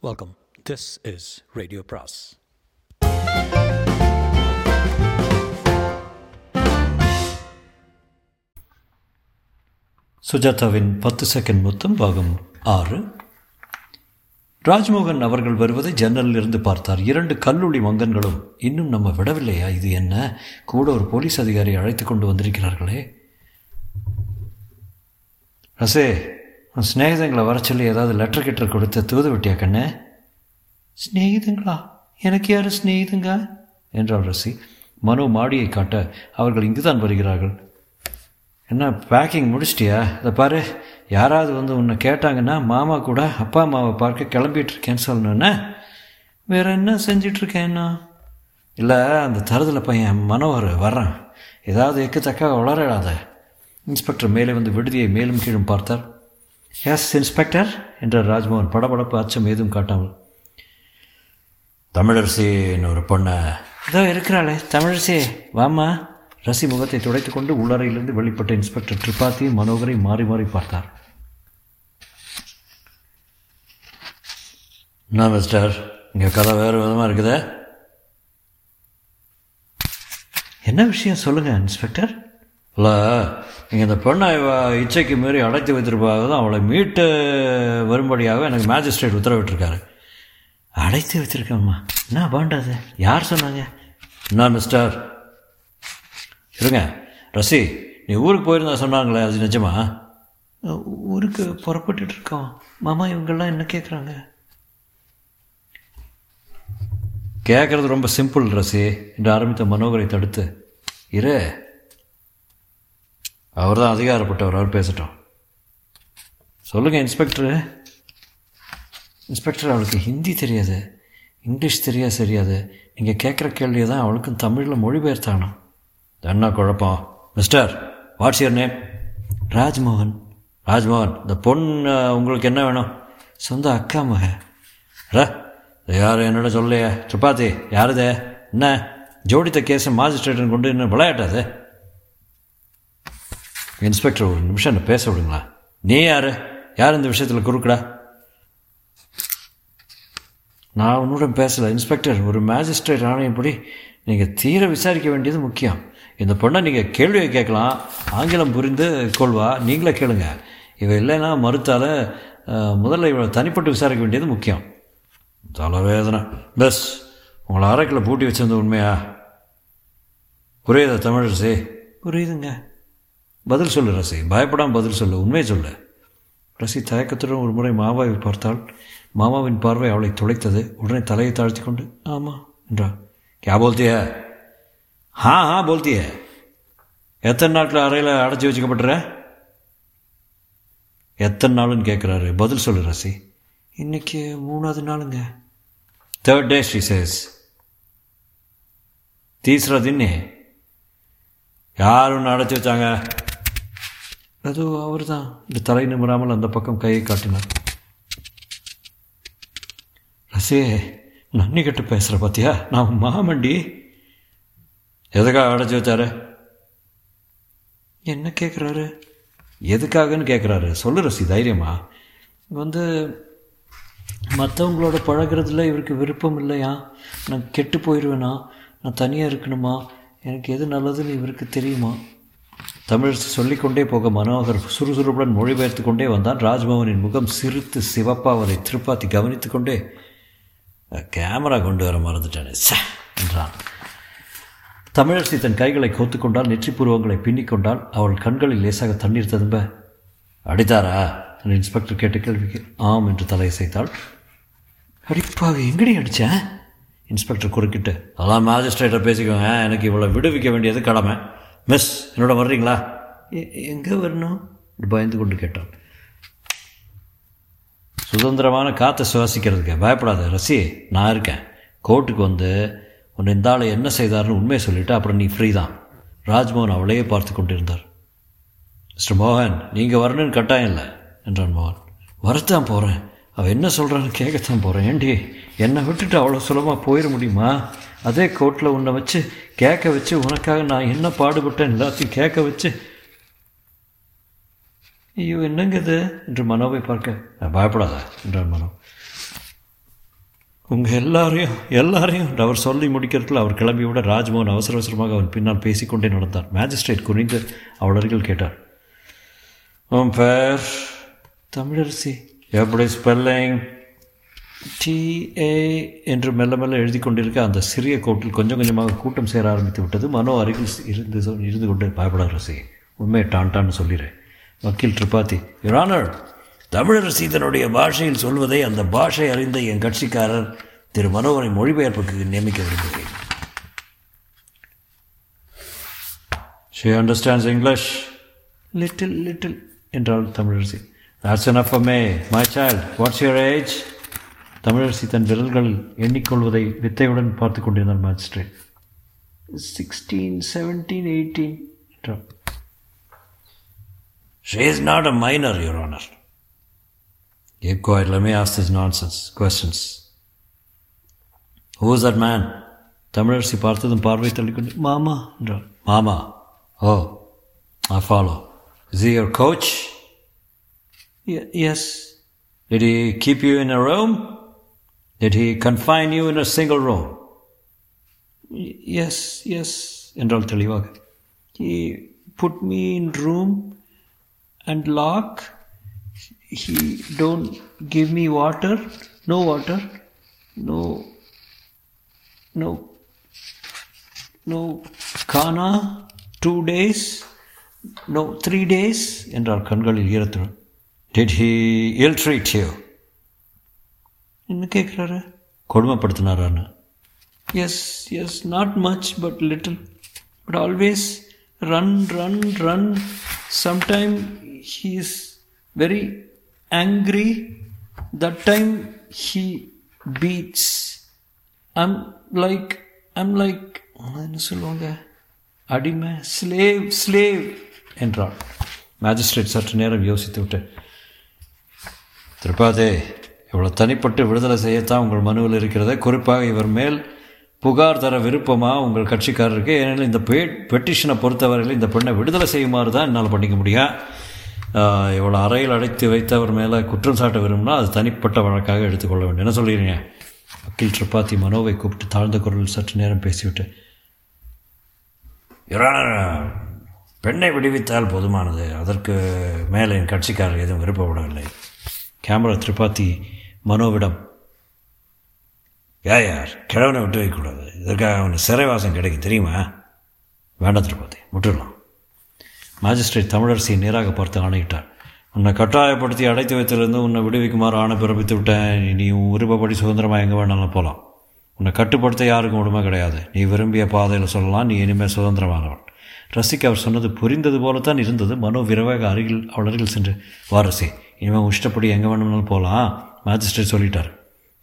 Welcome this is radio பிராஸ் சுஜாதாவின் பத்து செகண்ட் மொத்தம் பாகம் ஆறு. ராஜ்மோகன் அவர்கள் வருவதை ஜன்னலில் இருந்து பார்த்தார். இரண்டு கல்லூரி மங்கன்களும் இன்னும் நம்ம விடவில்லையா? இது என்ன? கூட ஒரு போலீஸ் அதிகாரி அழைத்து கொண்டு வந்திருக்கிறார்களே. ரசே உன் சிநேகிதங்களை வர சொல்லி ஏதாவது லெட்டர் கிட்டர் கொடுத்து தூது விட்டியா கண்ணே? சிநேகிதங்களா? எனக்கு யார் சிநேகிதங்க? என்றாள் ரசி. மனோ மாடியை காட்ட அவர்கள் இங்குதான் வருகிறார்கள். என்ன பேக்கிங் முடிச்சிட்டியா? இதை பாரு யாராவது வந்து உன்னை கேட்டாங்கன்னா மாமா கூட அப்பா அம்மாவை பார்க்க கிளம்பிட்டு இருக்கேன்னு சொல்லணுன்னா வேற என்ன செஞ்சிட்ருக்கேன்னா இல்லை அந்த தருதல பையன் மனோகர் வர்றான். ஏதாவது எக்குத்தக்கா வளராத இன்ஸ்பெக்டர் மேலே வந்து விடுதியை மேலும் கீழும் பார்த்தார். எஸ் இன்ஸ்பெக்டர் என்றார் ராஜ்மோகன் படபடப்பு அச்சம் ஏதும் காட்டாமல். தமிழரசின்னு ஒரு பொண்ணை. இதோ இருக்கிறாளே தமிழரசி. வாமா ரசி முகத்தை துடைத்து கொண்டு உள்ளறையிலிருந்து வெளிப்பட்ட இன்ஸ்பெக்டர் திரிபாத்தியும் மனோகரை மாறி மாறி பார்த்தார். என்ன மிஸ்டர் இங்கே கதை வேறு விதமாக இருக்குதே. என்ன விஷயம் சொல்லுங்கள் இன்ஸ்பெக்டர் இல்லை நீங்கள் இந்த பெண்ணை இவ இச்சைக்கு மீறி அடைத்து வைத்திருப்பாக தான் அவளை மீட்டு வரும்படியாக எனக்கு மேஜிஸ்ட்ரேட் உத்தரவிட்டிருக்காரு. அடைத்து வச்சிருக்கம்மா என்ன வேண்டாது யார் சொன்னாங்க? என்ன மிஸ்டர் இருங்க. ரசி நீ ஊருக்கு போயிருந்தா சொன்னாங்களே அது நிஜமா? ஊருக்கு புறப்பட்டுட்டு இருக்கோம் மாமா இவங்கெல்லாம் என்ன கேட்குறாங்க கேட்குறது ரொம்ப சிம்பிள் ரசி. என்று ஆரம்பித்த மனோகரை தடுத்து. இரு. அவர் தான் அதிகாரப்பட்டவர் அவர் பேசட்டும். சொல்லுங்கள் இன்ஸ்பெக்டரு. இன்ஸ்பெக்டர் அவளுக்கு ஹிந்தி தெரியாது இங்கிலீஷ் தெரியாது தெரியாது நீங்கள் கேட்குற கேள்வியை தான் அவளுக்கும் தமிழில் மொழிபெயர்த்தானோ என்ன குழப்பம். Mister what's your name? Rajmohan. Rajmohan இந்த பொண்ணு உங்களுக்கு என்ன வேணும்? சொந்த அக்கா மக. ர யார் என்னோட சொல்லையே துப்பாத்தி யாருதே என்ன? ஜோடித்த கேஸை மாஜிஸ்ட்ரேட்டுன்னு கொண்டு இன்னும் விளையாட்டாது? இன்ஸ்பெக்டர் ஒரு நிமிஷம் என்ன பேச விடுங்களா? நீ யார்? யார் இந்த விஷயத்தில் குறுக்கடா? நான் உன்னுடன் பேசலை. இன்ஸ்பெக்டர் ஒரு மேஜிஸ்ட்ரேட் ஆணையப்படி நீங்கள் தீர விசாரிக்க வேண்டியது முக்கியம். இந்த பொண்ணை நீங்கள் கேள்வியை கேட்கலாம். ஆங்கிலம் புரிந்து கொள்வா. நீங்களே கேளுங்க. இவ இல்லைன்னா மறுத்தால முதல்ல இவளை தனிப்பட்டு விசாரிக்க வேண்டியது முக்கியம். தலைவேதனை. பஸ் உங்களை அரைக்கில் பூட்டி வச்சிருந்த உண்மையா? புரியுதா தமிழரசி? புரியுதுங்க. பதில் சொல்லு ரசி. பயப்படாமல் பதில் சொல்லு. உண்மை சொல்லு. ரசி தயக்கத்துடன் ஒரு முறை மாமாவை பார்த்தாள் மாமாவின் பார்வை அவளை துளைத்தது. உடனே தலையை தாழ்த்தி கொண்டு ஆமாம் என்றா. கே போல்த்திய ஹா ஹா போல்த்திய எத்தனை நாட்டில் அறையில் அடைச்சி வச்சுக்கப்படுற எத்தனை நாளுன்னு கேட்குறாரு பதில் சொல்லு ரசி. இன்றைக்கி மூணாவது நாளுங்க. தேர்ட் டே ஷீ சேஸ் தீசரா தின்னே யார் ஒன்று அடைச்சி வச்சாங்க? அது அவர் தான் இந்த தலை நிமிராமல் அந்த பக்கம் கையை காட்டினார். ரசே நன்னி கட்டு பேசுகிற பார்த்தியா நான் மாமண்டி. எதுக்காக அடைச்சி வச்சாரு? என்ன கேட்குறாரு எதுக்காகன்னு கேட்குறாரு சொல்லு ரசி தைரியமா. வந்து மற்றவங்களோட பழகிறதுல இவருக்கு விருப்பம் இல்லையா? நான் கெட்டு போயிடுவேனா நான் தனியாக இருக்கணுமா? எனக்கு எது நல்லதுன்னு இவருக்கு தெரியுமா? தமிழ் சொல்லிக்கொண்டே போக மனோகர் சுறுசுறுப்புடன் மொழிபெயர்த்து கொண்டே வந்தான். ராஜ்பவனின் முகம் சிரித்து சிவப்பாவதை திருப்பாத்தி கவனித்து கொண்டே கேமரா கொண்டு வர மறந்துட்டானே. ச என்றான். தமிழரசி தன் கைகளை கோத்துக்கொண்டால் நெற்றி புருவங்களை பின்னிக்கொண்டால் அவள் கண்களில் லேசாக தண்ணீர் ததும்ப அடித்தாரா? என்று இன்ஸ்பெக்டர் கேட்ட கேள்விக்கு ஆம் என்று தலையசைத்தாள். அடிப்பாக எங்கடி அடித்தேன் இன்ஸ்பெக்டர் குறுக்கிட்டு அதான் மேஜிஸ்ட்ரேட்டை பேசிக்கோங்க எனக்கு இவ்வளோ விடுவிக்க வேண்டியது கடமை. மிஸ் என்னோட வர்றீங்களா? எங்கே வரணும்? பயந்து கொண்டு கேட்டான். சுதந்திரமான காற்றை சுவாசிக்கிறதுக்கு பயப்படாத ரசி நான் இருக்கேன். கோர்ட்டுக்கு வந்து உன்னை இந்த ஆளை என்ன செய்தார்னு உண்மையை சொல்லிவிட்டு அப்புறம் நீ ஃப்ரீ தான். ராஜ்மோகன் அவளையே பார்த்து கொண்டிருந்தார். மிஸ்டர் மோகன் நீங்கள் வரணும்னு கட்டாயம் இல்லை என்றான் மோகன். வரத்தான் போகிறேன் அவள் என்ன சொல்கிறான்னு கேட்கத்தான் போகிறேன் ஏண்டி என்னை விட்டுட்டு அவ்வளோ சுலபமாக போயிட முடியுமா? அதே கோர்ட்டில் உன்னை வச்சு கேட்க வச்சு உனக்காக நான் என்ன பாடுபட்டேன் எல்லாத்தையும் கேட்க வச்சு. ஐயோ என்னங்கிறது என்று மனோவை பார்க்க. நான் பயப்படாத என்றார் மனோ. உங்கள் எல்லாரையும் எல்லாரையும் அவர் சொல்லி முடிக்கிறதுக்குள்ள அவர் கிளம்பி விட ராஜ்மோகன் அவசர அவசரமாக அவன் பின்னால் பேசிக்கொண்டே நடந்தார். மேஜிஸ்ட்ரேட் குனிந்து அவள் அருகில் கேட்டார். உன் பேர்? தமிழரசி. எப்படி ஸ்பெல்லிங் டிஏ என்று மெல்ல மெல்ல எழுதி கொண்டிருக்க அந்த சிறிய கோட்டில் கொஞ்சம் கொஞ்சமாக கூட்டம் சேர ஆரம்பித்து விட்டது. மனோ அருகில் இருந்து இருந்து கொண்டு பயப்படாரசி உண்மையை டான்டான்னு சொல்லிடுறேன் வக்கீல் திரிபாதி யுரானர் தமிழரசி தன்னுடைய பாஷையில் சொல்வதை அந்த பாஷை அறிந்த என் கட்சிக்காரர் திரு மனோவரை மொழிபெயர்ப்புக்கு நியமிக்க விரும்புகிறேன். She understands English little little என்றாள் Tamilarasi. That's enough for me. My child, what's your age? Tamilarasi தன் விரல்களில் எண்ணிக்கொள்வதை வித்தையுடன் பார்த்து கொண்டிருந்தார் மேஜிஸ்ட்ரேட் சிக்ஸ்டீன் செவன்டீன் எயிட்டீன் என்றார் She is not a minor, Your Honor. Keep quiet. Let me ask this nonsense questions. Who is that man? Tamilarasi பார்த்ததும் பார்வை தள்ளிக்கொண்டு மாமா என்றார் மாமா ஓ I follow. Is he your coach? yes. Did he keep you in a room? Did he confine you in a single room? Yes, yes. என்றால் தெளிவாக He put me in room and lock. He don't give me water. No water. No. No. No. Kana. Two days. No. Three days. என்றார் கண்களில் ஈரத்துடன் Did he ill treat you? என்ன கேட்குறாரு கொடுமைப்படுத்தினாரான்னு. Yes yes not much but little but always run run run sometime he is very angry that time he beats I'm like I'm like என்ன சொல்லுவாங்க? அடிமை slave slave என்றாள். Magistrate சற்று நேரம் யோசித்து விட்டு திரிபாதே இவ்வளோ தனிப்பட்டு விடுதலை செய்யத்தான் உங்கள் மனுவில் இருக்கிறத. குறிப்பாக இவர் மேல் புகார் தர விருப்பமாக உங்கள் கட்சிக்காரருக்கு? ஏனெனில் இந்த பே பெட்டிஷனை பொறுத்தவரையில் இந்த பெண்ணை விடுதலை செய்யுமாறு தான் என்னால் பண்ணிக்க முடியும் இவ்வளோ அறையில் அடைத்து வைத்தவர் மேலே குற்றம் சாட்ட விரும்பினா அது தனிப்பட்ட வழக்காக எடுத்துக்கொள்ள வேண்டும். என்ன சொல்கிறீங்க வக்கீல் திரிபாதி மனோவை கூப்பிட்டு தாழ்ந்த குரலில் சற்று நேரம் பேசிவிட்டு யுரானர் பெண்ணை விடுவித்தால் போதுமானது. அதற்கு மேலே என் கட்சிக்காரர் எதுவும் விருப்பப்படவில்லை. கேமரா திரிபாதி மனோவிடம் யா யார் கிழவனை விட்டு வைக்கக்கூடாது இதற்காக அவனுக்கு சிறைவாசம் கிடைக்கும் தெரியுமா? வேண்டாம் திருப்பதி விட்டுடலாம். மாஜிஸ்ட்ரேட் தமிழரசியை நேராக பார்த்து ஆணையிட்டார். உன்னை கட்டாயப்படுத்தி அடைத்து வைத்திருந்து உன்னை விடுவிக்குமாறு ஆணை பிறப்பித்து விட்டேன். நீ உருவப்படி விருப்பப்படி சுதந்திரமாக எங்கே வேணாலும் போகலாம் உன்னை கட்டுப்படுத்த யாருக்கும் உடமை கிடையாது. நீ விரும்பிய பாதையில் சொல்லலாம். நீ இனிமேல் சுதந்திரமானவன். ரசிக்கு அவர் சொன்னது புரிந்தது போலத்தான் இருந்தது. மனோ விரவாக அருகில் அவள் அருகில் சென்று வாரசி இனிமேல் இஷ்டப்படி எங்கே வேணும்னாலும் போகலாம் மாஜிஸ்ட்ரேட் சொல்லிட்டார்.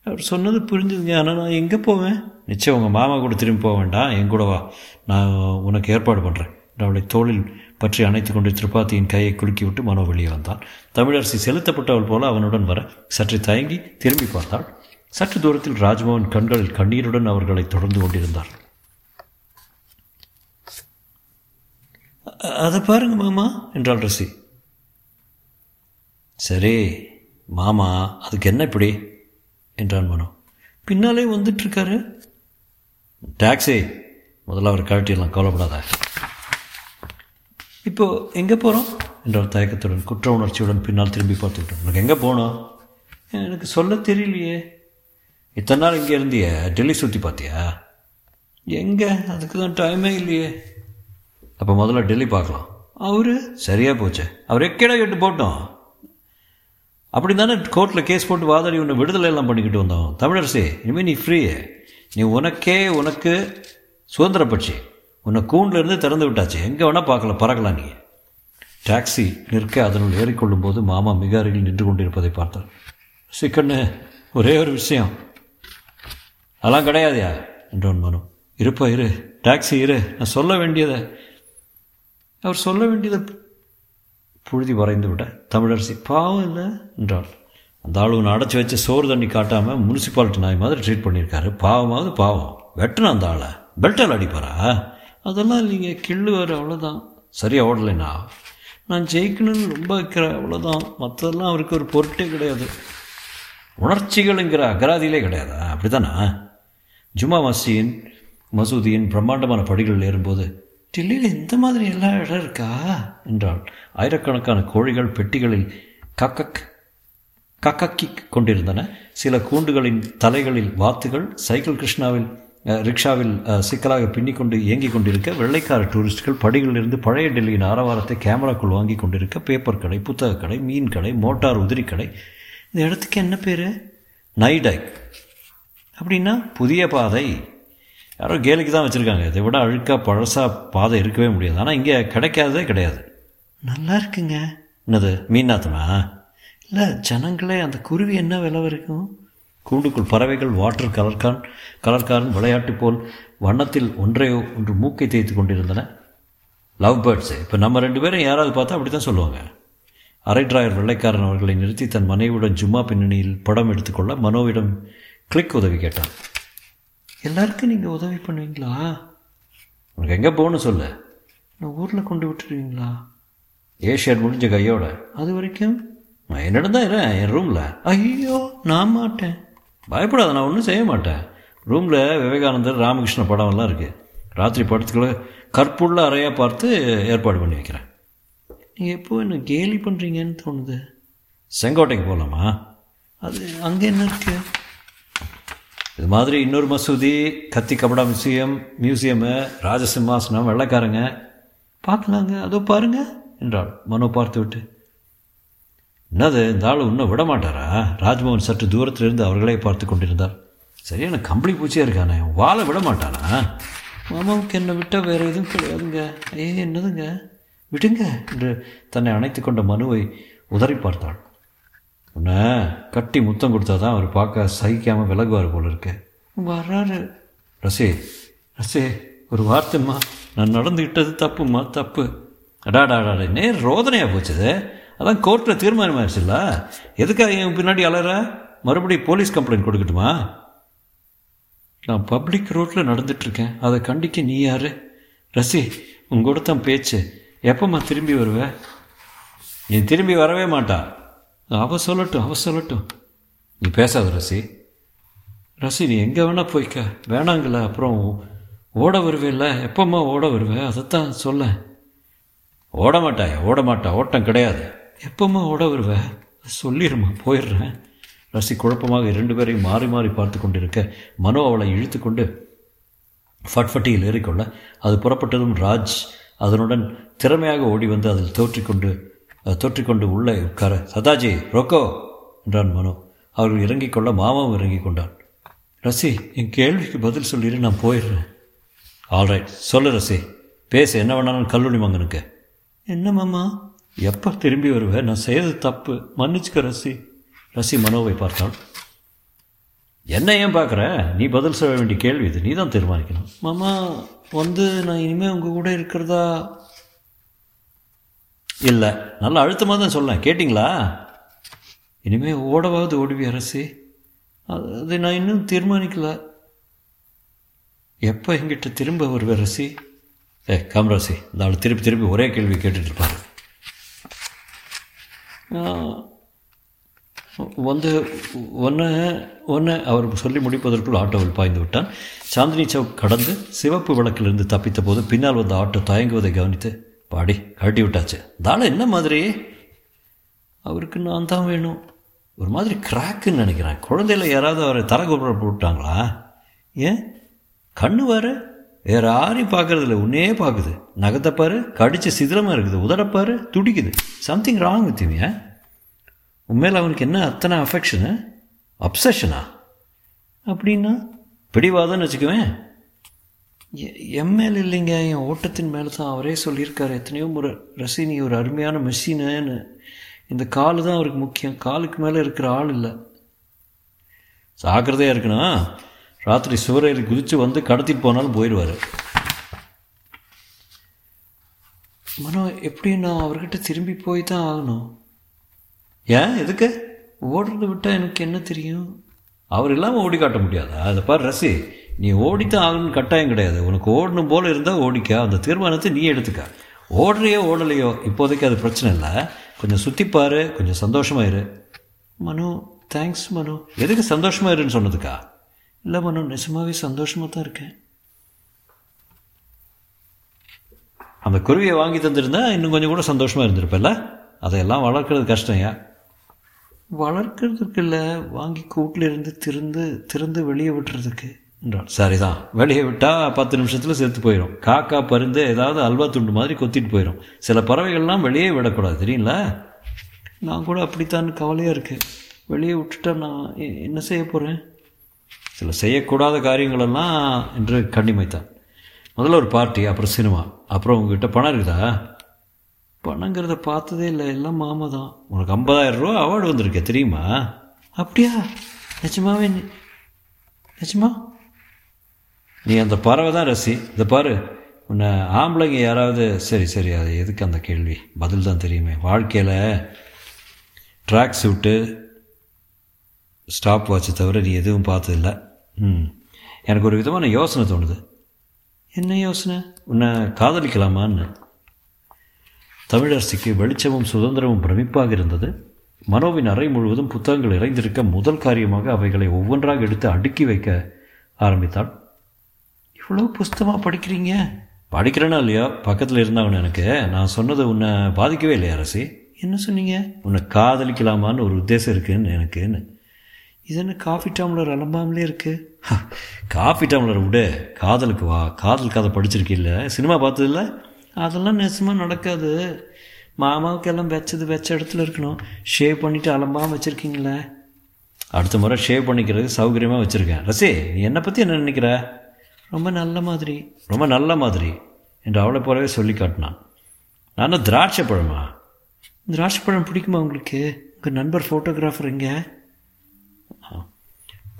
அவர் சொன்னது புரிஞ்சுதுங்க. ஆனால் நான் எங்கே போவேன்? நிச்சயம் உங்கள் மாமா கூட திரும்பி போக வேண்டாம். என் கூட வா. நான் உனக்கு ஏற்பாடு பண்ணுறேன் அவளை தோளில் பற்றி அணைத்து கொண்டு திரிபாத்தியின் கையை குலுக்கி விட்டு மனோ வெளியே வந்தான். தமிழரசி செலுத்தப்பட்டவள் போல அவனுடன் வர சற்று தயங்கி திரும்பி பார்த்தாள். சற்று தூரத்தில் ராஜ்மோகன் கண்களில் கண்ணீருடன் அவர்களை தொடர்ந்து கொண்டிருந்தார். அதை பாருங்க மாமா என்றாள் ரசி சரி. மாமா அதுக்கு என்ன இப்படி? என்றான் மனோ. பின்னாலே வந்துட்டு இருக்காரு டாக்ஸி முதல்ல அவர் கழட்டிடலாம் கவலைப்படாத. இப்போ எங்கே போகிறோம் என்றார் தயக்கத்துடன் குற்ற உணர்ச்சியுடன் பின்னால் திரும்பி பார்த்து விட்டோம் உனக்கு எங்கே போகணும் எனக்கு சொல்ல தெரியலையே. இத்தனை நாள் இங்கே இருந்தியே டெல்லி சுற்றி பார்த்தியா? எங்கே? அதுக்கு தான் டைமே இல்லையே. அப்போ முதல்ல டெல்லி பார்க்கலாம். அவரு? சரியாக போச்சு. அவர் எக்கேடா கேட்டு போட்டோம். அப்படி தானே கோர்ட்டில் கேஸ் போட்டு வாதாடி உன்னை விடுதலை எல்லாம் பண்ணிக்கிட்டு வந்தோம். தமிழரசி இனிமேல் நீ ஃப்ரீ நீ உனக்கே உனக்கு சுதந்திர பட்சி. உன்னை கூண்டிலிருந்து திறந்து விட்டாச்சு. எங்கே வேணால் பார்க்கலாம் பறக்கலாம் நீ. டாக்ஸி நிற்க அதனுள் ஏறிக்கொள்ளும் போது மாமா மிக அருகில் நின்று கொண்டிருப்பதை பார்த்தார். சிக்கன்னு ஒரே ஒரு விஷயம். அதெல்லாம் கிடையாதுயா? என்றான் மனு. இருப்பா இரு. டாக்ஸி இரு. நான் சொல்ல வேண்டியதை. அவர் சொல்ல வேண்டியதை புழுதி வரைந்து விட தமிழரசி பாவம் இல்லை என்றாள் அந்த ஆள் ஒன்று அடைச்சி வச்சு சோறு தண்ணி காட்டாமல் முனிசிபாலிட்டி நாய் மாதிரி ட்ரீட் பண்ணியிருக்காரு. பாவமாவது பாவம். வெட்டணும் அந்த ஆளை. பெல்ட்டால் அடிப்பாரா? அதெல்லாம் இல்லைங்க. கிள்ளுவார் அவ்வளோதான் சரியாக ஓடலைண்ணா? நான் ஜெயிக்கணும்னு ரொம்ப வைக்கிறேன். அவ்வளோதான் மற்றதெல்லாம் அவருக்கு ஒரு பொருட்டே கிடையாது. உணர்ச்சிகள்ங்கிற அகராதியிலே கிடையாதா? அப்படி தானா ஜுமா மசியின் மசூதியின் பிரம்மாண்டமான படிகளில் ஏறும்போது டில்லியில் இந்த மாதிரி எல்லா இடம் இருக்கா? என்றாள். ஆயிரக்கணக்கான கோழிகள் பெட்டிகளில் கக்கக் கக்கக்கி கொண்டிருந்தன. சில கூண்டுகளின் தலைகளில் வாத்துகள் சைக்கிள் கிருஷ்ணாவில் ரிக்ஷாவில் சிக்கலாக பின்னிக்கொண்டு இயங்கிக் கொண்டிருக்க வெள்ளைக்கார டூரிஸ்ட்கள் படிகளிலிருந்து பழைய டெல்லியின் ஆரவாரத்தை கேமராக்குள் வாங்கி கொண்டிருக்க பேப்பர் கடை புத்தக கடை மீன் கடை மோட்டார் உதிரி கடை. இந்த இடத்துக்கு என்ன பேர்? நைடைக். அப்படின்னா புதிய பாதை. யாரோ கேலிக்கு தான் வச்சுருக்காங்க. இதை விட அழுக்கா பழசா பாதை இருக்கவே முடியாது. ஆனால் இங்கே கிடைக்காததே கிடையாது. நல்லா இருக்குங்க. என்னது மீனாத்தமா? இல்லை ஜனங்களே அந்த குருவி என்ன விலை வரைக்கும்? கூண்டுக்குள் பறவைகள் வாட்டர் கலர்கான் கலர்கான் விளையாட்டு போல் வண்ணத்தில் ஒன்றையோ ஒன்று மூக்கை தேய்த்து கொண்டிருந்தன. லவ் பேர்ட்ஸு இப்போ நம்ம ரெண்டு பேரும் யாராவது பார்த்தா அப்படி தான் சொல்லுவாங்க. அரை டிராயர் வெள்ளைக்காரன் அவர்களை நிறுத்தி தன் மனைவியுடன் ஜும்மா பின்னணியில் படம் எடுத்துக்கொள்ள மனோவிடம் கிளிக் உதவி கேட்டான். எல்லாருக்கும் நீங்கள் உதவி பண்ணுவீங்களா? உனக்கு எங்கே போகணும் சொல்லு. நான் ஊரில் கொண்டு விட்டுருவீங்களா? ஏஷியன் முடிஞ்ச கையோட. அது வரைக்கும்? நான் என்னிடம் தான் இருக்கேன் என் ரூமில். ஐயோ நான் மாட்டேன். பயப்படாத நான் ஒன்றும் செய்ய மாட்டேன். ரூமில் விவேகானந்தர் ராமகிருஷ்ண படம்லாம் இருக்குது ராத்திரி படத்துக்குள்ள கற்புள்ள அறையாக பார்த்து ஏற்பாடு பண்ணி வைக்கிறேன். நீங்கள் எப்போ என்ன கேலி பண்ணுறீங்கன்னு தோணுது. செங்கோட்டைக்கு போகலாமா அது அங்கே என்ன இருக்குது இது மாதிரி இன்னொரு மசூதி கத்தி கபடா மியூசியம் மியூசியமு ராஜசிம்மாசனம் வெள்ளைக்காரங்க. பார்க்கலாங்க. அதோ பாருங்க என்றாள். மனோ பார்த்து விட்டு. என்னது இந்த ஆள் இன்னும் விட மாட்டாரா? ராஜ்மோகன் சற்று தூரத்திலிருந்து அவர்களே பார்த்து கொண்டிருந்தார். சரியான கம்பளி பூச்சியாக இருக்கானே? வாழை விட மாட்டானா? மாமாவுக்கு என்னை விட்டால் வேறு எதுவும் கிடையாதுங்க. ஐயே என்னதுங்க? விடுங்க என்று தன்னை அணைத்து கொண்ட மனுவை உதறி பார்த்தாள். உன்னை கட்டி முத்தம் கொடுத்தா தான் அவர் பார்க்க சகிக்காமல் விலகுவார் போல இருக்கு. வர்றாரு. ரசி ரசி ஒரு வார்த்தைம்மா. நான் நடந்துக்கிட்டது தப்புமா தப்பு. அடாடாடா நேர் ரோதனையாக போச்சுது. அதான் கோர்ட்டில் தீர்மானமாயிருச்சுல்ல எதுக்காக என் பின்னாடி அலற? மறுபடியும் போலீஸ் கம்ப்ளைண்ட் கொடுக்கட்டுமா? நான் பப்ளிக் ரோட்டில் நடந்துட்டுருக்கேன். அதை கண்டிக்க நீ யாரு? ரசி உங்கூட தான் பேச்சு. எப்பம்மா திரும்பி வருவ? நீ திரும்பி வரவே மாட்டா. அவ சொல்லட்டும் அவ சொல்லட்டும். நீ பேசாத ரசி. ரசி நீ எங்கே வேணால் போய்க்க. வேணாங்கள அப்புறம் ஓட வருவேல்ல எப்பம்மா ஓட வருவேன் அதைத்தான் சொல்ல. ஓட மாட்டாய்? ஓட மாட்டா? ஓட்டம் கிடையாது. எப்பம்மா ஓட வருவேன் சொல்லிடுமா போயிடுறேன். ரசி குழப்பமாக இரண்டு பேரையும் மாறி மாறி பார்த்து கொண்டிருக்க மனோ அவளை இழுத்து கொண்டு ஃபட்ஃபட்டியில் ஏறிக்கொள்ள அது புறப்பட்டதும் ராஜ் அதனுடன் திறமையாக ஓடி வந்து அதில் தோற்றிக்கொண்டு தொற்றிக்கொண்டு உள்ளே உட்கார சதாஜி ரோக்கோ! என்றான் மனோ. அவர்கள் இறங்கிக் கொள்ள மாமாவும் இறங்கிக் கொண்டான் ரசி என் கேள்விக்கு பதில் சொல்லிடு நான் போயிடுறேன். ஆல்ரைட் சொல்லு ரசி. பேசு என்ன வேணாலும் கல்லூரி மங்கனுக்கு என்ன மாமா? எப்போ திரும்பி வருவேன் நான் செய்தது தப்பு. மன்னிச்சுக்க ரசி. ரசி மனோவை பார்த்தாள். என்ன ஏன் பார்க்குற? நீ பதில் சொல்ல வேண்டிய கேள்வி இது. நீ தான் தீர்மானிக்கணும். மாமா வந்து நான் இனிமேல் உங்கள் கூட இருக்கிறதா இல்லை நல்லா அழுத்தமாக தான் சொல்லேன் கேட்டிங்களா? இனிமேல் ஓடவாவது ஓடுவி அரசி. அது நான் இன்னும் தீர்மானிக்கல. எப்போ எங்கிட்ட திரும்ப வருவ அரசி? ஏ காமராசி இந்த ஆள் திருப்பி திருப்பி ஒரே கேள்வி கேட்டுட்ருப்பார் வந்து ஒன்று ஒன்று அவர் சொல்லி முடிப்பதற்குள் ஆட்டோவில் பாய்ந்து விட்டான். சாந்தினி சவுக் கடந்து சிவப்பு விளக்கிலிருந்து தப்பித்த போது பின்னால் வந்த ஆட்டோ தயங்குவதை கவனித்து பாடி கழட்டி விட்டாச்சு தாள என்ன மாதிரி? அவருக்கு நான் தான் வேணும். ஒரு மாதிரி கிராக்குன்னு நினைக்கிறேன். குழந்தையில யாராவது அவரை தரகுப்புற போட்டாங்களா? ஏன்? கண்ணு வேறு? வேற யாரையும் பார்க்கறதில்ல. உன்னே பார்க்குது. நகத்தை கடிச்சு சிதிலமாக இருக்குது. உதடப்பாரு துடிக்குது. சம்திங் ராங் வித் யூ உண்மையில் அவனுக்கு என்ன அத்தனை அஃபெக்ஷனு அப்சஷனா அப்படின்னா பிடிவாதம்னு வச்சுக்குவேன். எ- என் மேல் இல்லைங்க. என் ஓட்டத்தின் மேலே தான் அவரே சொல்லியிருக்காரு. எத்தனையோ முறை ரசினி ஒரு அருமையான மெஷினுன்னு இந்த காலு தான் அவருக்கு முக்கியம். காலுக்கு மேலே இருக்கிற ஆள் இல்லை. ஜாக்கிரதையாக இருக்கணும். ராத்திரி சுவரேறி குதித்து வந்து கடத்திட்டு போனாலும் போயிடுவார். மனோ எப்படி நான் அவர்கிட்ட திரும்பி போய் தான் ஆகணும். ஏன்? எதுக்கு? ஓடுறதை விட்டால் எனக்கு என்ன தெரியும்? அவர் இல்லாமல் ஓடி காட்ட முடியாதா? அதை பாரு ரசி. நீ ஓடித்தான் ஆகணும்னு கட்டாயம் கிடையாது. உனக்கு ஓடணும் போல் இருந்தால் ஓடிக்க. அந்த தீர்மானத்தை நீ எடுத்துக்க. ஓடுறியோ ஓடலையோ இப்போதைக்கு அது பிரச்சனை இல்லை. கொஞ்சம் சுற்றிப்பாரு கொஞ்சம் சந்தோஷமாக இரு. மனு தேங்க்ஸ் மனு. எதுக்கு சந்தோஷமாக இருன்னு சொன்னதுக்கா? இல்லை மனு நிஜமாகவே சந்தோஷமாக தான் இருக்கேன். அந்த குருவியை வாங்கி தந்திருந்தா இன்னும் கொஞ்சம் கூட சந்தோஷமாக இருந்திருப்பல்ல? அதையெல்லாம் வளர்க்குறது கஷ்டம்யா வளர்க்குறதுக்கு இல்லை வாங்கி கூட்டில் இருந்து திறந்து திறந்து வெளியே விட்டுறதுக்கு. என்றான். சரிதான். வெளியே விட்டால் பத்து நிமிஷத்தில் செத்து போயிடும் காக்கா பருந்து ஏதாவது அல்வா துண்டு மாதிரி கொத்திட்டு போயிடும் சில பறவைகள்லாம் வெளியே விடக்கூடாது தெரியுங்கள நான் கூட அப்படித்தான் கவலையாக இருக்கேன். வெளியே விட்டுட்டா நான் என்ன செய்ய போகிறேன் சில செய்யக்கூடாத காரியங்களெல்லாம் என்று கண்ணிமைத்தான். முதல்ல ஒரு பார்ட்டி அப்புறம் சினிமா அப்புறம் உங்ககிட்ட பணம் இருக்குதா? பணங்கிறத பார்த்ததே இல்லை. எல்லாம் மாமா தான். உனக்கு ஐம்பதாயிரம் ரூபா அவார்டு வந்திருக்கே தெரியுமா? அப்படியா? நிஜமாவே நிஜமா? நீ அந்த பறவை தான் ரசி. இந்த பாரு உன்னை ஆம்பளைங்க யாராவது சரி சரி அது எதுக்கு அந்த கேள்வி? பதில் தான் தெரியுமே. வாழ்க்கையில் ட்ராக் சூட்டு ஸ்டாப் வாட்சை தவிர நீ எதுவும் பார்த்ததில்ல. ம். எனக்கு ஒரு விதமான யோசனை தோணுது. என்ன யோசனை? உன்னை காதலிக்கலாமான்னு. தமிழரசிக்கு வெளிச்சமும் சுதந்திரமும் பிரமிப்பாக இருந்தது. மனோவின் அறை முழுவதும் புத்தகங்கள் இறைந்திருக்க முதல் காரியமாக அவைகளை ஒவ்வொன்றாக எடுத்து அடுக்கி வைக்க ஆரம்பித்தாள். இவ்வளோ புஸ்தகமாக படிக்கிறீங்க? படிக்கிறேன்னா இல்லையா? பக்கத்தில் இருந்தவன் எனக்கு. நான் சொன்னது உன்னை பாதிக்கவே இல்லையா அரசி? என்ன சொன்னீங்க? உன்னை காதலிக்கலாமான்னு ஒரு உத்தேசம் இருக்குன்னு எனக்குன்னு. இது என்ன காஃபி டம்ளர் அலம்பாமலே இருக்கு? காஃபி டம்ளர் விடு. காதலுக்கு வா. காதல் கதை படிச்சிருக்கில்ல சினிமா பார்த்ததில்ல அதெல்லாம் நெசமாக நடக்காது. மாமாவுக்கு எல்லாம் வச்சது வச்ச இடத்துல இருக்கணும். ஷேவ் பண்ணிவிட்டு அலம்பாமல் வச்சுருக்கீங்களே. அடுத்த முறை ஷேவ் பண்ணிக்கிறது சௌகரியமாக வச்சுருக்கேன். ரசி நீ என்னை பற்றி என்ன நினைக்கிற? ரொம்ப நல்ல மாதிரி. ரொம்ப நல்ல மாதிரி என்று அவளை போலவே சொல்லி காட்டினான். நான் திராட்சை பழமா? திராட்சை பழம் பிடிக்குமா உங்களுக்கு? உங்கள் நண்பர் ஃபோட்டோகிராஃபர் எங்கே?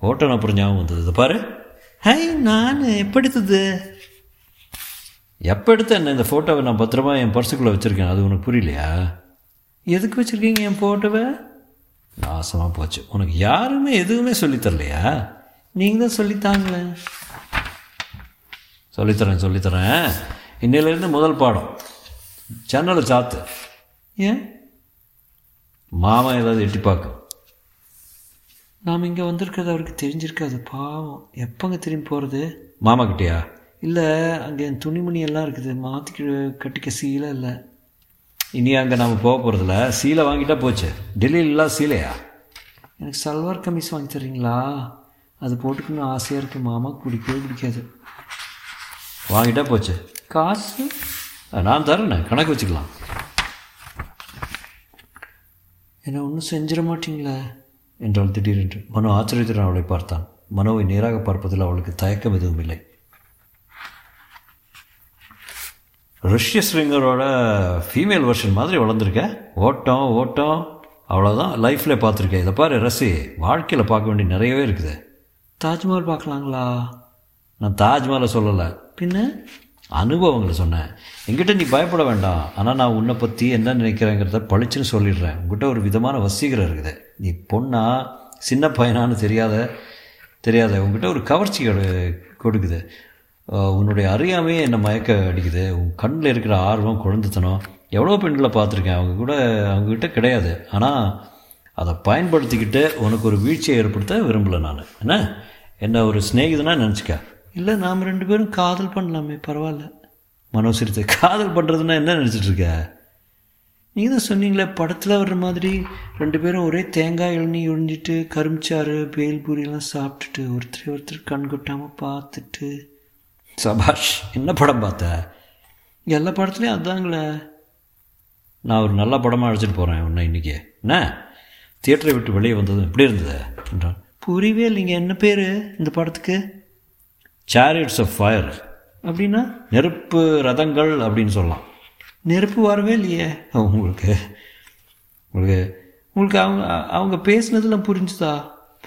ஃபோட்டோ அப்புறம் ஞாபகம் வந்தது. இதை பாரு. ஹை நான். எப்போ எடுத்தது எப்போ எடுத்த என்ன இந்த ஃபோட்டோவை நான் பத்திரமா என் பர்சுக்குள்ளே வச்சுருக்கேன்? அது உனக்கு புரியலையா? எதுக்கு வச்சுருக்கீங்க என் ஃபோட்டோவை நாசமாக போச்சு. உனக்கு யாருமே எதுவுமே சொல்லித் தரலையா? நீங்கள் தான் சொல்லித்தாங்களே சொல்லித்தரேன் சொல்லித்தரேன். இன்னையிலேருந்து முதல் பாடம். ஜன்னலை சாத்து. ஏன்? மாமா ஏதாவது எட்டி பார்க்கும் நாம் இங்கே வந்திருக்கிறது அவருக்கு தெரிஞ்சிருக்காது பாவம். எப்போங்க திரும்பி போகிறது மாமா கிட்டேயா? இல்லை அங்கே துணிமணி எல்லாம் இருக்குது மாற்றி கட்டிக்க சீலை இல்லை. இனி அங்கே நாம் போக போகிறதில்ல சீலை வாங்கிட்டா போச்சு. டெல்லியிலலாம் சீலையா? எனக்கு சல்வார் கமிஸ் வாங்கி தர்றீங்களா அது போட்டுக்கணும் ஆசையாக இருக்கு மாமாவுக்கு பிடிக்கவே பிடிக்காது வாங்கிட்டா போச்சு. காசு? நான் தரேனே கணக்கு வச்சுக்கலாம். என்ன ஒன்றும் செஞ்சிட மாட்டீங்களா? என்றாள் திடீரென்று. மனோ ஆச்சரியத்துடன் அவளை பார்த்தான். மனோவை நேராக பார்ப்பதில் அவளுக்கு தயக்கம் எதுவும் இல்லை. ரஷ்ய ஸ்ரிங்கரோட ஃபீமேல் வெர்ஷன் மாதிரி வளர்ந்துருக்க? ஓட்டம் ஓட்டம். அவ்வளோதான் லைஃப்பில் பார்த்துருக்கேன் இதை பாரு ரசி வாழ்க்கையில் பார்க்க வேண்டிய நிறையவே இருக்குது. தாஜ்மஹால் பார்க்கலாங்களா? நான் தாஜ்மஹாலை சொல்லலை. பின்ன? அனுபவங்களை சொன்னேன். என்கிட்ட நீ பயப்பட வேண்டாம். ஆனால் நான் உன்னை பற்றி என்ன நினைக்கிறேங்கிறத பளிச்சுன்னு சொல்லிடுறேன். உங்ககிட்ட ஒரு விதமான வசீகரம் இருக்குது. நீ பொண்ணா சின்ன பையனான்னு தெரியாத தெரியாத உங்ககிட்ட ஒரு கவர்ச்சி கொடு- கொடுக்குது. உன்னுடைய அறியாமையே என்னை மயக்க அடிக்குது. உன் கண்ணில் இருக்கிற ஆர்வம் குழந்தைத்தனம் எவ்வளோ பெண்களை பார்த்துருக்கேன். அவங்க கூட அவங்கக்கிட்ட கிடையாது. ஆனால் அதை பயன்படுத்திக்கிட்டு உனக்கு ஒரு வீழ்ச்சியை ஏற்படுத்த விரும்பலை நான். என்ன? என்ன ஒரு ஸ்நேகிதனாக நினச்சிக்க. இல்லை நாம் ரெண்டு பேரும் காதல் பண்ணலாமே பரவாயில்ல. மனோசிரித்து காதல் பண்ணுறதுன்னா என்ன நினச்சிட்டு இருக்க? நீங்கள் தான் சொன்னீங்களே படத்தில் வர்ற மாதிரி ரெண்டு பேரும் ஒரே தேங்காய் இளநீ உறிஞ்சிட்டு கரும்புச்சாறு பேல்பூரியெல்லாம் சாப்பிட்டுட்டு ஒருத்தர் ஒருத்தர் கண் கொட்டாமல் பார்த்துட்டு. சபாஷ் என்ன படம் பார்த்த? எல்லா படத்துலையும் அதாங்களே நான் ஒரு நல்ல படமாக அழைச்சிட்டு போகிறேன் உன்னை இன்றைக்கி என்ன? தியேட்டரை விட்டு வெளியே வந்தது எப்படி இருந்தது? என்றான். புரியவே இல்லைங்க என்ன பேர் இந்த படத்துக்கு? சேரியட்ஸ் ஆஃப் ஃபயர் அப்படின்னா? நெருப்பு ரதங்கள் அப்படின்னு சொல்லலாம். நெருப்பு வரவே இல்லையே. உங்களுக்கு உங்களுக்கு உங்களுக்கு அவங்க அவங்க பேசுனதெல்லாம் புரிஞ்சுதா?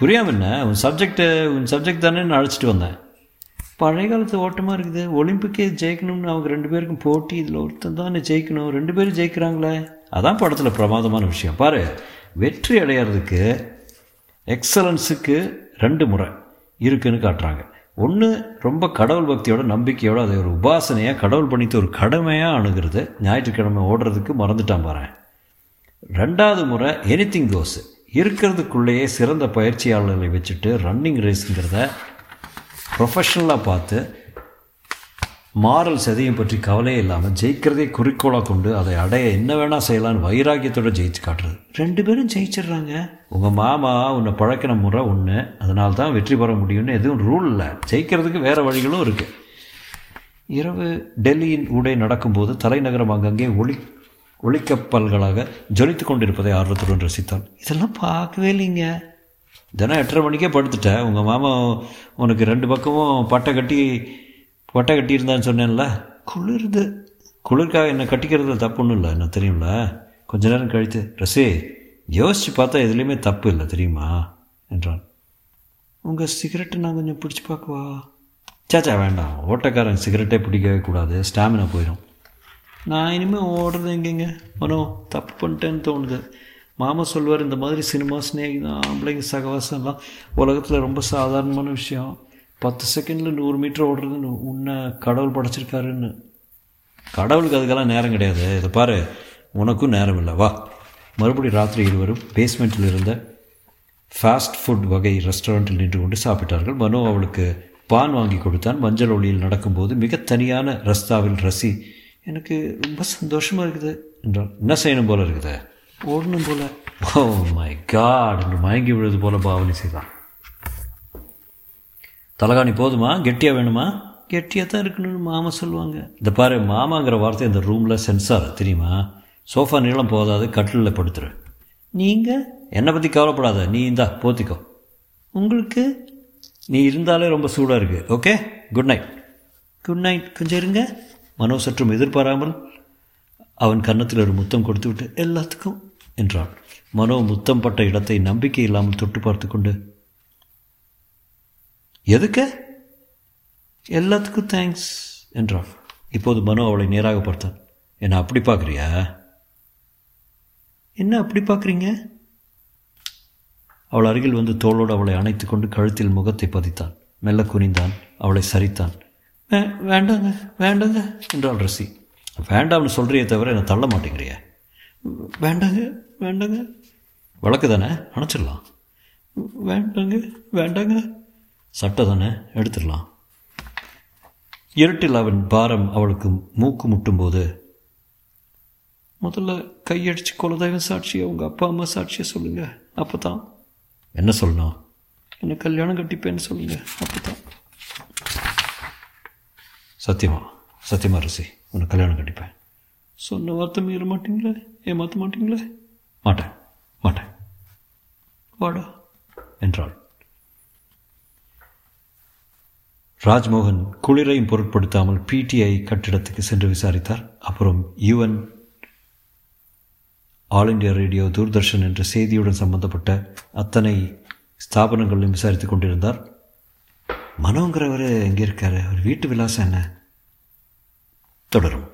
புரியாம என்ன? உன் சப்ஜெக்ட் உன் சப்ஜெக்ட் தானே நான் அழைச்சிட்டு வந்தேன். பழைய காலத்து ஓட்டமாக இருக்குது. ஒலிம்பிக்கே ஜெயிக்கணும்னு அவங்க ரெண்டு பேருக்கும் போட்டி இதில் ஒருத்தன் தானே ஜெயிக்கணும். ரெண்டு பேரும் ஜெயிக்கிறாங்களே. அதான் படத்தில் பிரமாதமான விஷயம். பாரு வெற்றி அடையிறதுக்கு எக்ஸலன்ஸுக்கு ரெண்டு முறை இருக்குன்னு காட்டுறாங்க. ஒன்று ரொம்ப கடவுள் பக்தியோட நம்பிக்கையோட அதை ஒரு உபாசனையாக கடவுள் பண்ணித்து ஒரு கடமையாக அணுகிறது. ஞாயிற்றுக்கிழமை ஓடுறதுக்கு மறந்துட்டான் பாரு. ரெண்டாவது முறை எனிதிங் கோஸ் இருக்கிறதுக்குள்ளேயே சிறந்த பயிற்சியாளர்களை வச்சுட்டு ரன்னிங் ரேஸுங்கிறத ப்ரொஃபஷ்னலாக பார்த்து மாரல் சதையும் பற்றி கவலையே இல்லாமல் ஜெயிக்கிறதே குறிக்கோளாக கொண்டு அதை அடைய என்ன வேணால் செய்யலான்னு வைராக்கியத்தோடு ஜெயிச்சு காட்டுறது. ரெண்டு பேரும் ஜெயிச்சிடுறாங்க. உங்கள் மாமா உன்னை பழக்கின முறை ஒன்று அதனால தான் வெற்றி பெற முடியும்னு எதுவும் ரூல் இல்லை. ஜெயிக்கிறதுக்கு வேறு வழிகளும் இருக்குது இரவு டெல்லியின் ஊடே நடக்கும்போது தலைநகரம் அங்கங்கே ஒளி ஒளிக்கப்பல்களாக ஜொலித்து கொண்டிருப்பதை ஆர்வத்துடன் ரசித்தாள். இதெல்லாம் பார்க்கவே இல்லைங்க. தினம் எட்டரை மணிக்கே படுத்துட்டேன். உங்கள் மாமா உனக்கு ரெண்டு பக்கமும் பட்டை கட்டி பட்டை கட்டியிருந்தான்னு சொன்னேன்ல? குளிருது. குளிர்காக என்னை கட்டிக்கிறது தப்பு ஒன்றும் இல்லை என்ன தெரியும்ல? கொஞ்ச நேரம் கழித்து ரசி யோசித்து பார்த்தா எதுலேயுமே தப்பு இல்லை தெரியுமா? என்றான். உங்கள் சிகரெட்டை நான் கொஞ்சம் பிடிச்சி பார்க்கவா? சாச்சா வேண்டாம். ஓட்டக்காரன் சிகரெட்டே பிடிக்கவே கூடாது. ஸ்டாமினா போயிடும் நான் இனிமேல் ஓடுறது எங்கேங்க? மனோ தப்பு பண்ணிட்டேன்னு தோணுது. மாமா சொல்லுவார் இந்த மாதிரி சினிமா ஸ்நேகிதம் ஆம்பளைங்க சகவாசம்லாம் உலகத்தில் ரொம்ப சாதாரணமான விஷயம். பத்து செகண்டில் நூறு மீட்டர் ஓடுறதுன்னு உன்னை கடவுள் படைச்சிருக்காருன்னு. கடவுளுக்கு அதுக்கெல்லாம் நேரம் கிடையாது. இதை பாரு உனக்கும் நேரம் இல்லை. வா. மறுபடியும் ராத்திரி இருவரும் பேஸ்மெண்ட்டில் இருந்த ஃபாஸ்ட் ஃபுட் வகை ரெஸ்டாரண்ட்டில் நின்று கொண்டு சாப்பிட்டார்கள். மனோ அவளுக்கு பான் வாங்கி கொடுத்தான். மஞ்சள் ஒளியில் நடக்கும்போது மிக தனியான ரஸ்தாவில் ரசி எனக்கு ரொம்ப சந்தோஷமாக இருக்குது என்றால் என்ன செய்யணும் போல இருக்குது? ஓடணும் போல. ஓ மை காட் என்று மயங்கி விழுது போல பாவனை செய்தான். தலகாணி போதுமா? கெட்டியாக வேணுமா? கெட்டியாக தான் இருக்கணும்னு மாமா சொல்லுவாங்க. இந்த பாரு மாமாங்கிற வார்த்தை இந்த ரூமில் சென்சார் தெரியுமா? சோஃபா நீளம் போதாது கட்டிலில் படுத்துரு. நீங்கள் என்னை பற்றி கவலைப்படாத. நீ இந்தா போத்திக்கோ. உங்களுக்கு? நீ இருந்தாலே ரொம்ப சூடாக இருக்குது okay good night good night கொஞ்சம் இருங்க. மனோ சற்றும் எதிர்பாராமல் அவன் கன்னத்தில் ஒரு முத்தம் கொடுத்து விட்டு எல்லாத்துக்கும் என்றான். மனோ முத்தம் பட்ட இடத்தை நம்பிக்கை இல்லாமல் தொட்டு பார்த்து கொண்டு எதுக்கு? எல்லாத்துக்கும் தேங்க்ஸ் என்றான். இப்போது மனோ அவளை நேராக பார்த்தான். என்ன அப்படி பார்க்குறியா? என்ன அப்படி பார்க்குறீங்க? அவள் அருகில் வந்து தோளோடு அவளை அணைத்து கொண்டு கழுத்தில் முகத்தை பதித்தான். மெல்ல குனிந்தான். அவளை சரித்தான். வே வேண்டாங்க வேண்டாங்க என்றாள் ரசி. வேண்டாம்னு சொல்கிறியே தவிர என்னை தள்ள மாட்டேங்கிறிய. வேண்டாங்க வேண்டாங்க. வழக்கு தானே? அணைச்சிடலாம். வேண்டாங்க வேண்டாங்க. சட்டை தானே? எடுத்துடலாம். இருட்டில் அவன் பாரம் அவளுக்கு மூக்கு முட்டும்போது முதல்ல கையடிச்சு குலதெய்வம் சாட்சியை உங்கள் அப்பா அம்மா சாட்சியை சொல்லுங்கள் அப்போ தான் என்ன சொல்லணும்? என்னை கல்யாணம் கட்டிப்பேன்னு சொல்லுங்கள் அப்போ தான் சத்தியமா? சத்தியமா ரிசி. உன்னை கல்யாணம் கட்டிப்பேன். சொன்ன வார்த்தை மீற மாட்டிங்களே? ஏமாற்ற மாட்டிங்களே? மாட்டேன். மாட்டேன். வாடா. என்றாள். ராஜ்மோகன் குளிரையும் பொருட்படுத்தாமல் பிடிஐ கட்டிடத்துக்கு சென்று விசாரித்தார். அப்புறம் UN all India radio Doordarshan என்ற செய்தியுடன் சம்பந்தப்பட்ட அத்தனை ஸ்தாபனங்களையும் விசாரித்து கொண்டிருந்தார். மனோங்கிறவர் எங்கே இருக்கார்? அவர் வீட்டு விலாசம் என்ன? தொடரும்.